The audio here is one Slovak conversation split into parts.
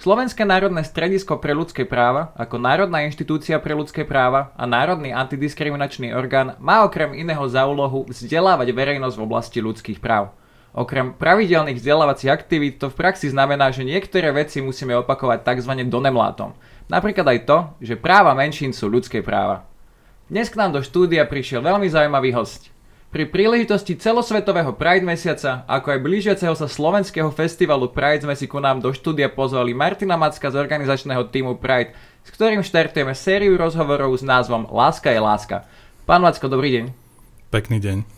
Slovenské národné stredisko pre ľudské práva ako Národná inštitúcia pre ľudské práva a Národný antidiskriminačný orgán má okrem iného za úlohu vzdelávať verejnosť v oblasti ľudských práv. Okrem pravidelných vzdelávacích aktivít to v praxi znamená, že niektoré veci musíme opakovať tzv. donemlátom. Napríklad aj to, že práva menšín sú ľudské práva. Dnes k nám do štúdia prišiel veľmi zaujímavý host. Pri príležitosti celosvetového Pride mesiaca, ako aj blížiaceho sa slovenského festivalu Pride sme si ku nám do štúdia pozvali Martina Macka z organizačného týmu Pride, s ktorým štartujeme sériu rozhovorov s názvom Láska je láska. Pán Macko, dobrý deň. Pekný deň.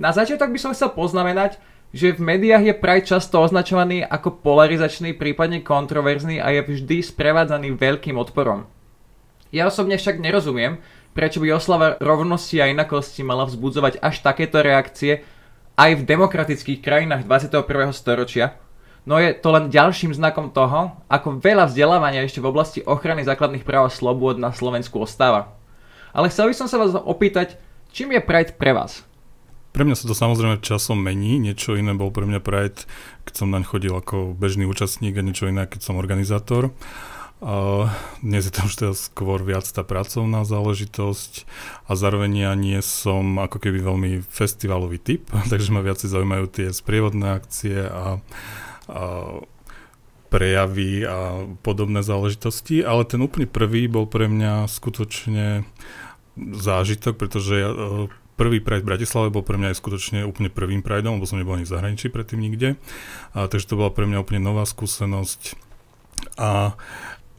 Na začiatok by som chcel poznamenať, že v médiách je Pride často označovaný ako polarizačný, prípadne kontroverzný a je vždy sprevádzaný veľkým odporom. Ja osobne však nerozumiem, prečo by oslava rovnosti a inakosti mala vzbudzovať až takéto reakcie aj v demokratických krajinách 21. storočia, no je to len ďalším znakom toho, ako veľa vzdelávania ešte v oblasti ochrany základných práv a slobôd na Slovensku ostáva. Ale chcel by som sa vás opýtať, čím je Pride pre vás? Pre mňa sa to samozrejme časom mení, niečo iné bol pre mňa Pride, keď som naň chodil ako bežný účastník a niečo iné, keď som organizátor. Dnes je to už teda skôr viac tá pracovná záležitosť a zároveň ja nie som ako keby veľmi festivalový typ, takže ma viacej zaujímajú tie sprievodné akcie a, a prejavy a podobné záležitosti, ale ten úplný prvý bol pre mňa skutočne zážitok, pretože ja, uh, prvý Pride v Bratislave bol pre mňa aj skutočne úplne prvým Prideom, lebo som nebol ani v zahraničí predtým nikde. A, takže to bola pre mňa úplne nová skúsenosť. A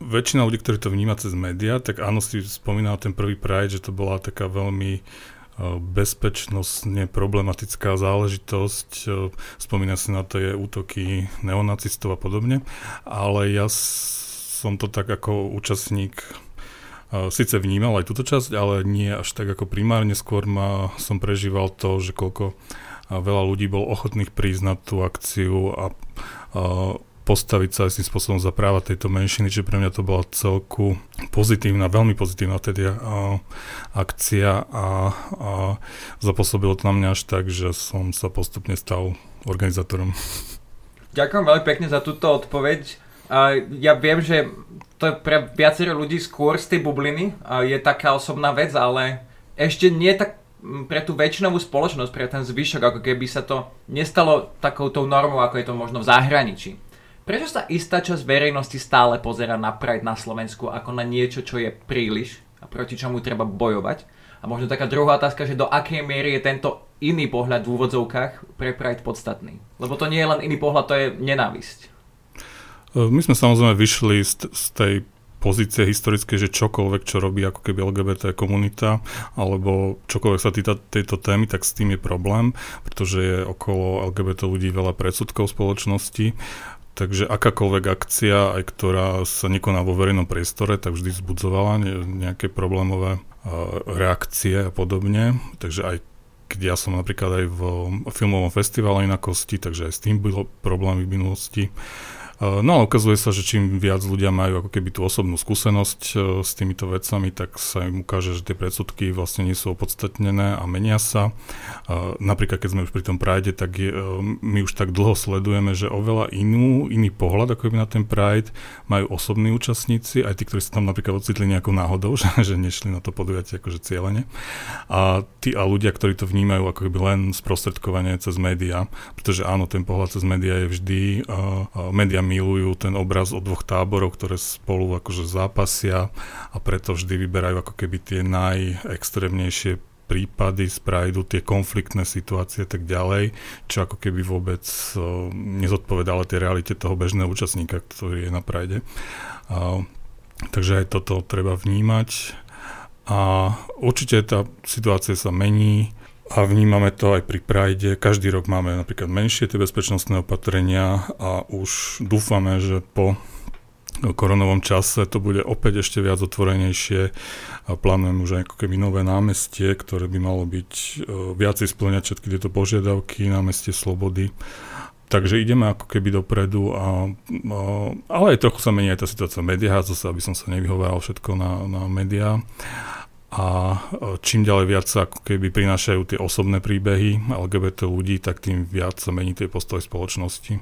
väčšina ľudí, ktorí to vníma cez médiá, tak áno, si spomínal ten prvý Pride, že to bola taká veľmi e, bezpečnostne problematická záležitosť. E, spomína si na tie útoky neonacistov a podobne, ale ja som to tak ako účastník e, síce vnímal aj túto časť, ale nie až tak ako primárne, skôr ma, som prežíval to, že koľko veľa ľudí bol ochotných prísť na tú akciu a, a postaviť sa tým spôsobom za práva tejto menšiny, čiže pre mňa to bola celku pozitívna, veľmi pozitívna tedy a, akcia a, a zapôsobilo to na mňa až tak, že som sa postupne stal organizátorom. Ďakujem veľmi pekne za túto odpoveď. Ja viem, že to je pre viacero ľudí skôr z tej bubliny, je taká osobná vec, ale ešte nie tak pre tú väčšinovú spoločnosť, pre ten zvyšok, ako keby sa to nestalo takouto normou, ako je to možno v zahraničí. Prečo sa istá časť verejnosti stále pozera na Pride na Slovensku ako na niečo, čo je príliš a proti čomu treba bojovať? A možno taká druhá otázka, že do akej miery je tento iný pohľad v úvodzovkách pre Pride podstatný? Lebo to nie je len iný pohľad, to je nenávisť. E, my sme samozrejme vyšli z, z tej pozície historické, že čokoľvek, čo robí ako keby LGBT komunita, alebo čokoľvek sa týta tejto témy, tak s tým je problém, pretože je okolo LGBT ľudí veľa predsudkov spoločnosti Takže akákoľvek akcia, aj ktorá sa nekoná vo verejnom priestore, tak vždy vzbudzovala nejaké problémové reakcie a podobne. Takže aj keď ja som napríklad aj v filmovom festivale inakosti, takže aj s tým bolo problémy v minulosti. No ale ukazuje sa, že čím viac ľudia majú ako keby tú osobnú skúsenosť e, s týmito vecami, tak sa im ukáže, že tie predsudky vlastne nie sú opodstatnené a menia sa. Napríklad keď sme už pri tom Pride, tak je, my už tak dlho sledujeme, že oveľa inú, iný pohľad ako na ten Pride majú osobní účastníci, aj tí, ktorí sa tam napríklad ocitli nejakou náhodou, že, že nešli na to podujatie akože cieľene. A tí a ľudia, ktorí to vnímajú ako keby len sprostredkovanie cez médiá, pretože áno, ten pohľad cez médiá je vždy, uh, médiá milujú ten obraz o dvoch táborov, ktoré spolu akože zápasia a preto vždy vyberajú ako keby tie najextrémnejšie prípady z Prideu, tie konfliktné situácie tak ďalej, čo ako keby vôbec uh, nezodpovedalo tej realite toho bežného účastníka, ktorý je na Pride. Takže aj toto treba vnímať. A určite tá situácia sa mení a vnímame to aj pri Pride. Každý rok máme napríklad menšie tie bezpečnostné opatrenia a už dúfame, že po koronovom čase to bude opäť ešte viac otvorenejšie a plánujem už aj ako keby nové námestie, ktoré by malo byť viacej splňať všetky tieto požiadavky, námestie slobody. Takže ideme ako keby dopredu, a, a, ale aj trochu sa mení aj tá situácia v médiách, zase aby som sa nevyhováral všetko na, na médiá a čím ďalej viac sa ako keby prinášajú tie osobné príbehy LGBT ľudí, tak tým viac sa mení tie postoje spoločnosti.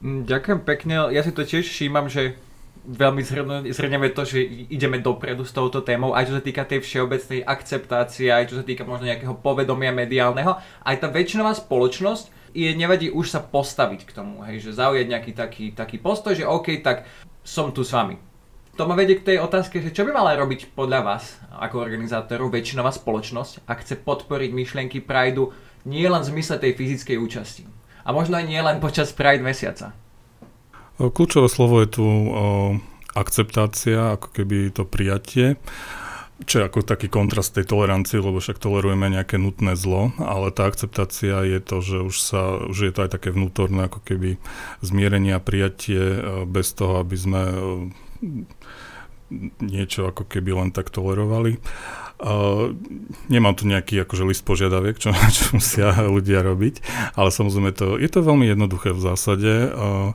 Mm, ďakujem pekne, ja si to tiež všímam, že veľmi zhrneme to, že ideme dopredu s touto témou, aj čo sa týka tej všeobecnej akceptácie, aj čo sa týka možno nejakého povedomia mediálneho, aj tá väčšinová spoločnosť je nevadí už sa postaviť k tomu, hej, že zaujať nejaký taký, taký postoj, že OK, tak som tu s vami to ma vedie k tej otázke, že čo by mala robiť podľa vás ako organizátorov väčšinová spoločnosť, ak chce podporiť myšlienky Prideu nie len v zmysle tej fyzickej účasti. A možno aj nie len počas Pride mesiaca. Kľúčové slovo je tu o, akceptácia, ako keby to prijatie čo je ako taký kontrast tej tolerancii, lebo však tolerujeme nejaké nutné zlo, ale tá akceptácia je to, že už, sa, už je to aj také vnútorné ako keby zmierenie a prijatie e, bez toho, aby sme e, niečo ako keby len tak tolerovali. Uh, nemám tu nejaký akože list požiadaviek, čo, čo musia ľudia robiť, ale samozrejme to, je to veľmi jednoduché v zásade. Uh,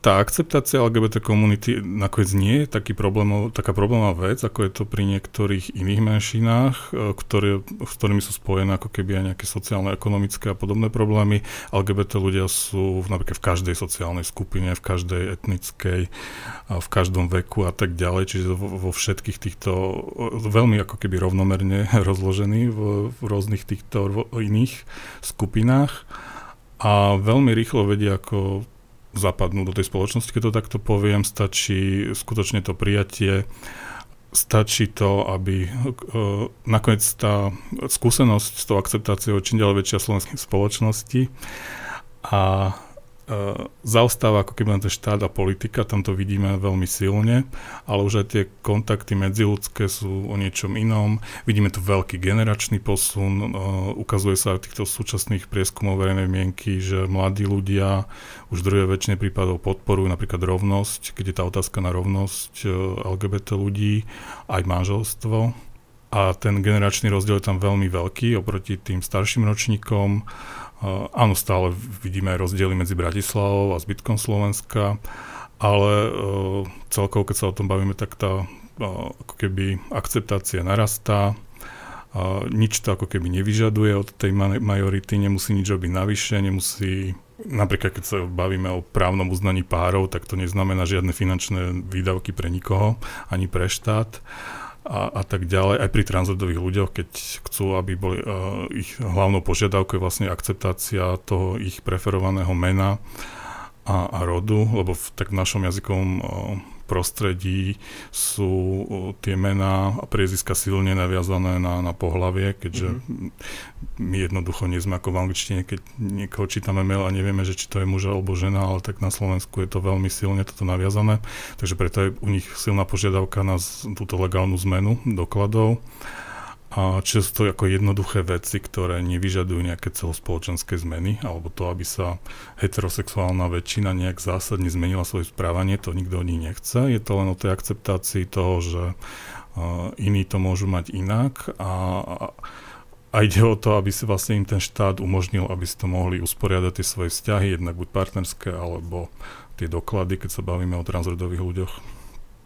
tá akceptácia LGBT komunity nakoniec nie je taký problémov, taká problémová vec, ako je to pri niektorých iných menšinách, e, ktoré, s ktorými sú spojené ako keby aj nejaké sociálne, ekonomické a podobné problémy. LGBT ľudia sú napríklad v každej sociálnej skupine, v každej etnickej, v každom veku a tak ďalej, čiže vo, všetkých týchto veľmi ako keby rovnomerne rozložení v, v rôznych týchto iných skupinách a veľmi rýchlo vedia ako zapadnú do tej spoločnosti, keď to takto poviem, stačí skutočne to prijatie, stačí to, aby uh, nakoniec tá skúsenosť s tou akceptáciou čím ďalej väčšia slovenskej spoločnosti. A E, zaostáva ako keby len ten štát a politika, tam to vidíme veľmi silne, ale už aj tie kontakty medziludské sú o niečom inom. Vidíme tu veľký generačný posun, e, ukazuje sa aj v týchto súčasných prieskumov verejnej mienky, že mladí ľudia už druhé väčšine prípadov podporujú napríklad rovnosť, keď je tá otázka na rovnosť e, LGBT ľudí, aj manželstvo. A ten generačný rozdiel je tam veľmi veľký oproti tým starším ročníkom Áno, stále vidíme aj rozdiely medzi Bratislavou a zbytkom Slovenska, ale celkovo, keď sa o tom bavíme, tak tá ako keby akceptácia narastá, nič to ako keby nevyžaduje od tej majority, nemusí nič robiť navyše, nemusí Napríklad, keď sa bavíme o právnom uznaní párov, tak to neznamená žiadne finančné výdavky pre nikoho, ani pre štát a, a tak ďalej. Aj pri transrodových ľuďoch, keď chcú, aby boli, uh, ich hlavnou požiadavkou je vlastne akceptácia toho ich preferovaného mena a, a rodu, lebo v tak našom jazykovom uh, prostredí sú tie mená a priezviska silne naviazané na, na pohlavie, keďže mm-hmm. my jednoducho nie sme ako v angličtine, keď niekoho čítame mail a nevieme, že či to je muž alebo žena, ale tak na Slovensku je to veľmi silne toto naviazané, takže preto je u nich silná požiadavka na túto legálnu zmenu dokladov. A čiže sú to ako jednoduché veci, ktoré nevyžadujú nejaké celospoločenské zmeny, alebo to, aby sa heterosexuálna väčšina nejak zásadne zmenila svoje správanie, to nikto od nich nechce. Je to len o tej akceptácii toho, že iní to môžu mať inak a, a ide o to, aby si vlastne im ten štát umožnil, aby si to mohli usporiadať tie svoje vzťahy, jednak buď partnerské, alebo tie doklady, keď sa bavíme o transrodových ľuďoch.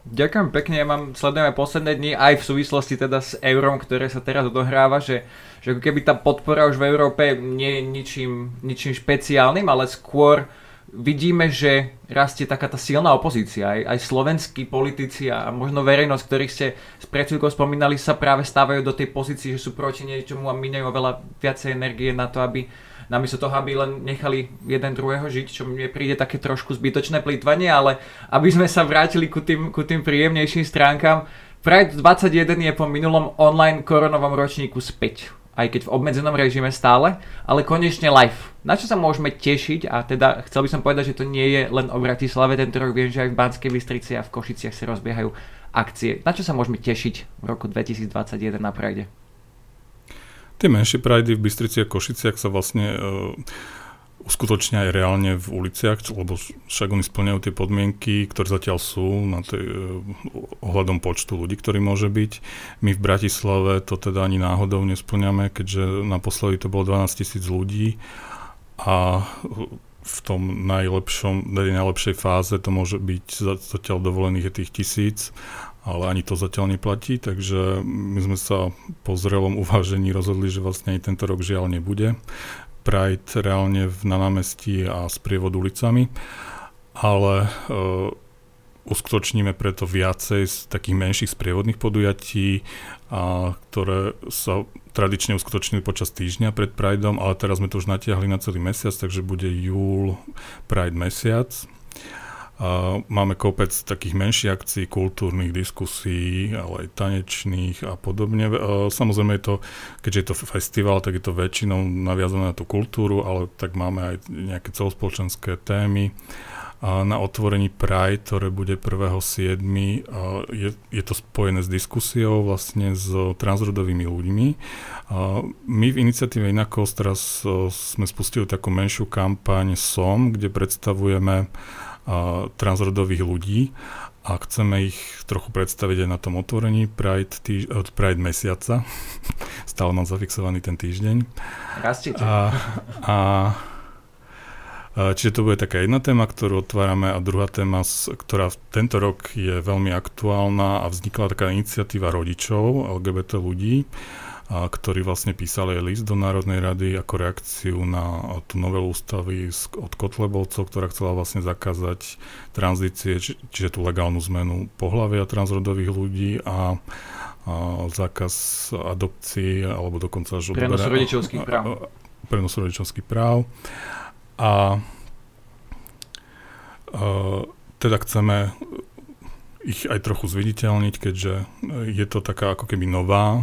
Ďakujem pekne, ja mám, sledujeme posledné dni aj v súvislosti teda s eurom, ktoré sa teraz odohráva, že, že ako keby tá podpora už v Európe nie je ničím, ničím špeciálnym, ale skôr vidíme, že rastie taká tá silná opozícia. Aj, aj slovenskí politici a možno verejnosť, ktorých ste s predchvíľkou spomínali, sa práve stávajú do tej pozície, že sú proti niečomu a míňajú veľa viacej energie na to, aby namiesto toho, aby len nechali jeden druhého žiť, čo mne príde také trošku zbytočné plýtvanie, ale aby sme sa vrátili ku tým, ku tým príjemnejším stránkam. Pride 21 je po minulom online koronovom ročníku späť aj keď v obmedzenom režime stále, ale konečne live. Na čo sa môžeme tešiť a teda chcel by som povedať, že to nie je len o Bratislave, tento rok viem, že aj v Banskej Bystrici a v Košiciach sa rozbiehajú akcie. Na čo sa môžeme tešiť v roku 2021 na Pride? Tie menšie prajdy v Bystrici a Košiciach sa vlastne uh, uskutočnia aj reálne v uliciach, lebo však oni splňajú tie podmienky, ktoré zatiaľ sú na tej, ohľadom počtu ľudí, ktorý môže byť. My v Bratislave to teda ani náhodou nesplňame, keďže naposledy to bolo 12 tisíc ľudí a v tom najlepšom, najlepšej fáze to môže byť zatiaľ dovolených je tých tisíc, ale ani to zatiaľ neplatí, takže my sme sa po zrelom uvážení rozhodli, že vlastne aj tento rok žiaľ nebude. Pride reálne na námestí a s prievod ulicami, ale uh, uskutočníme preto viacej z takých menších sprievodných podujatí, a, ktoré sa tradične uskutočnili počas týždňa pred Prideom, ale teraz sme to už natiahli na celý mesiac, takže bude júl Pride mesiac. Máme kopec takých menších akcií, kultúrnych diskusí, ale aj tanečných a podobne. Samozrejme je to, keďže je to festival, tak je to väčšinou naviazané na tú kultúru, ale tak máme aj nejaké celospoločenské témy na otvorení Pride, ktoré bude 1.7. Je, je to spojené s diskusiou vlastne s transrodovými ľuďmi. My v iniciatíve Inakos teraz sme spustili takú menšiu kampaň SOM, kde predstavujeme transrodových ľudí a chceme ich trochu predstaviť aj na tom otvorení Pride, týž- Pride mesiaca. Stále mám zafixovaný ten týždeň. Rastite. A, a Čiže to bude taká jedna téma, ktorú otvárame a druhá téma, ktorá v tento rok je veľmi aktuálna a vznikla taká iniciatíva rodičov LGBT ľudí, a ktorí vlastne písali aj list do Národnej rady ako reakciu na tú novelu ústavy od Kotlebovcov, ktorá chcela vlastne zakázať tranzície, či, čiže tú legálnu zmenu pohľavia transrodových ľudí a, a zákaz adopcií alebo dokonca až Prenos rodičovských práv. Prenos rodičovských práv. A uh, teda chceme ich aj trochu zviditeľniť, keďže je to taká ako keby nová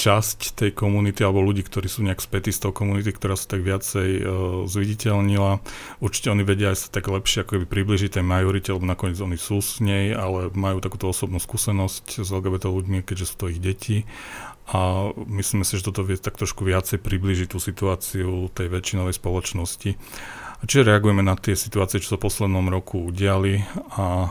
časť tej komunity alebo ľudí, ktorí sú nejak spätí z toho komunity, ktorá sa tak viacej uh, zviditeľnila. Určite oni vedia aj sa tak lepšie ako keby približiť tej majorite, lebo nakoniec oni sú s nej, ale majú takúto osobnú skúsenosť s LGBT ľuďmi, keďže sú to ich deti a myslíme si, že toto vie tak trošku viacej približiť tú situáciu tej väčšinovej spoločnosti. A čiže reagujeme na tie situácie, čo sa v poslednom roku udiali a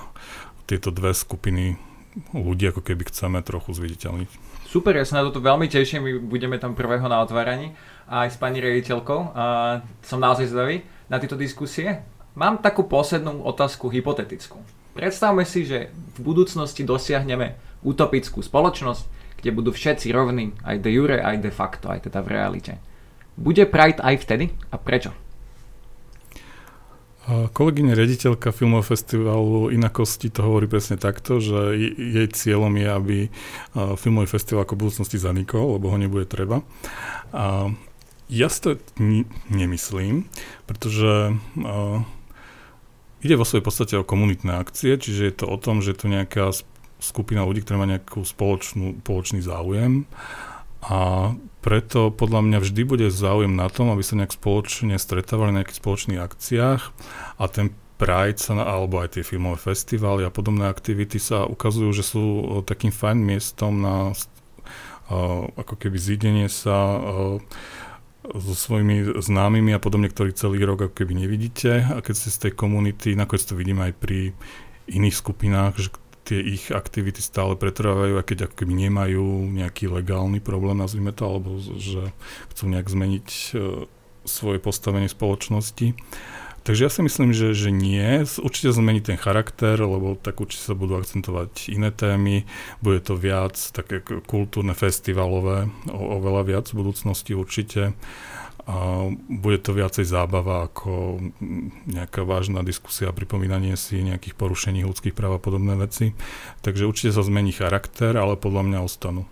tieto dve skupiny ľudí ako keby chceme trochu zviditeľniť. Super, ja sa na toto veľmi teším, my budeme tam prvého na otváraní aj s pani riaditeľkou. A som naozaj zdavý na tieto diskusie. Mám takú poslednú otázku hypotetickú. Predstavme si, že v budúcnosti dosiahneme utopickú spoločnosť, kde budú všetci rovní, aj de jure, aj de facto, aj teda v realite. Bude Pride aj vtedy a prečo? Kolegyňa rediteľka filmového festivalu Inakosti to hovorí presne takto, že jej cieľom je, aby filmový festival ako budúcnosti zanikol, lebo ho nebude treba. A ja si to nemyslím, pretože ide vo svojej podstate o komunitné akcie, čiže je to o tom, že je to nejaká skupina ľudí, ktorá má nejakú spoločnú, spoločný záujem a preto podľa mňa vždy bude záujem na tom, aby sa nejak spoločne stretávali na nejakých spoločných akciách a ten Pride alebo aj tie filmové festivály a podobné aktivity sa ukazujú, že sú takým fajn miestom na uh, ako keby zídenie sa uh, so svojimi známymi a podobne, ktorí celý rok ako keby nevidíte. A keď ste z tej komunity, nakoniec to vidíme aj pri iných skupinách, že tie ich aktivity stále pretrvávajú, a keď ako nemajú nejaký legálny problém, nazvime to, alebo že chcú nejak zmeniť e, svoje postavenie spoločnosti. Takže ja si myslím, že, že nie. Určite zmení ten charakter, lebo tak určite sa budú akcentovať iné témy. Bude to viac také kultúrne, festivalové, o, oveľa viac v budúcnosti určite a bude to viacej zábava ako nejaká vážna diskusia a pripomínanie si nejakých porušení ľudských práv a podobné veci. Takže určite sa zmení charakter, ale podľa mňa ostanú.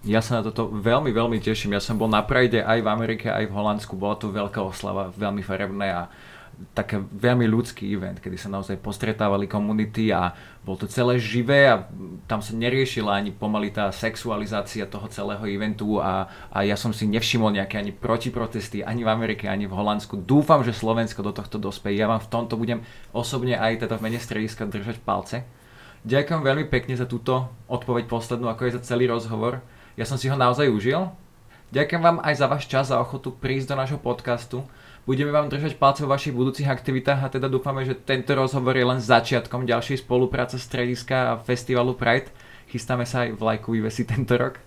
Ja sa na toto veľmi, veľmi teším. Ja som bol na Pride aj v Amerike, aj v Holandsku. Bola to veľká oslava, veľmi farebné a také veľmi ľudský event, kedy sa naozaj postretávali komunity a bol to celé živé a tam sa neriešila ani pomaly tá sexualizácia toho celého eventu a, a ja som si nevšimol nejaké ani protiprotesty ani v Amerike, ani v Holandsku. Dúfam, že Slovensko do tohto dospeje. Ja vám v tomto budem osobne aj teda v mene strediska držať palce. Ďakujem veľmi pekne za túto odpoveď poslednú, ako je za celý rozhovor. Ja som si ho naozaj užil Ďakujem vám aj za váš čas a ochotu prísť do nášho podcastu. Budeme vám držať palce vo vašich budúcich aktivitách a teda dúfame, že tento rozhovor je len začiatkom ďalšej spolupráce strediska a festivalu Pride. Chystáme sa aj vlajku vyvesiť tento rok.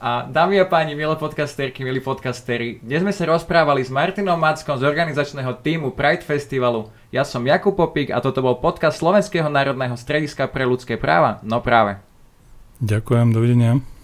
A dámy a páni, milé podcasterky, milí podcastery, dnes sme sa rozprávali s Martinom Mackom z organizačného týmu Pride Festivalu. Ja som Jakub Popík a toto bol podcast Slovenského národného strediska pre ľudské práva. No práve. Ďakujem, dovidenia.